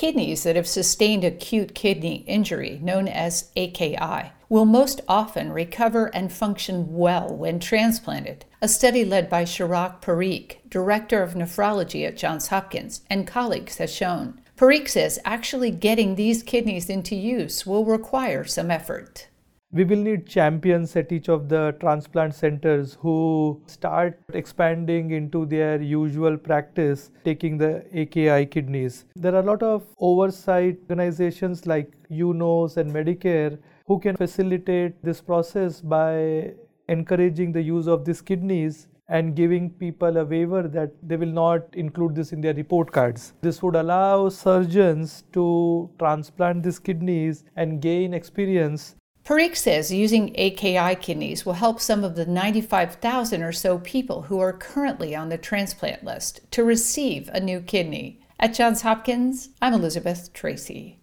Kidneys that have sustained acute kidney injury, known as AKI, will most often recover and function well when transplanted. A study led by Chirag Parikh, director of nephrology at Johns Hopkins, and colleagues has shown. Parikh says actually getting these kidneys into use will require some effort we will need champions at each of the transplant centers who start expanding into their usual practice taking the AKI kidneys. There are a lot of oversight organizations like UNOS and Medicare who can facilitate this process by encouraging the use of these kidneys and giving people a waiver that they will not include this in their report cards. This would allow surgeons to transplant these kidneys and gain experience Parikh says using AKI kidneys will help some of the 95,000 or so people who are currently on the transplant list to receive a new kidney. At Johns Hopkins, I'm Elizabeth Tracey.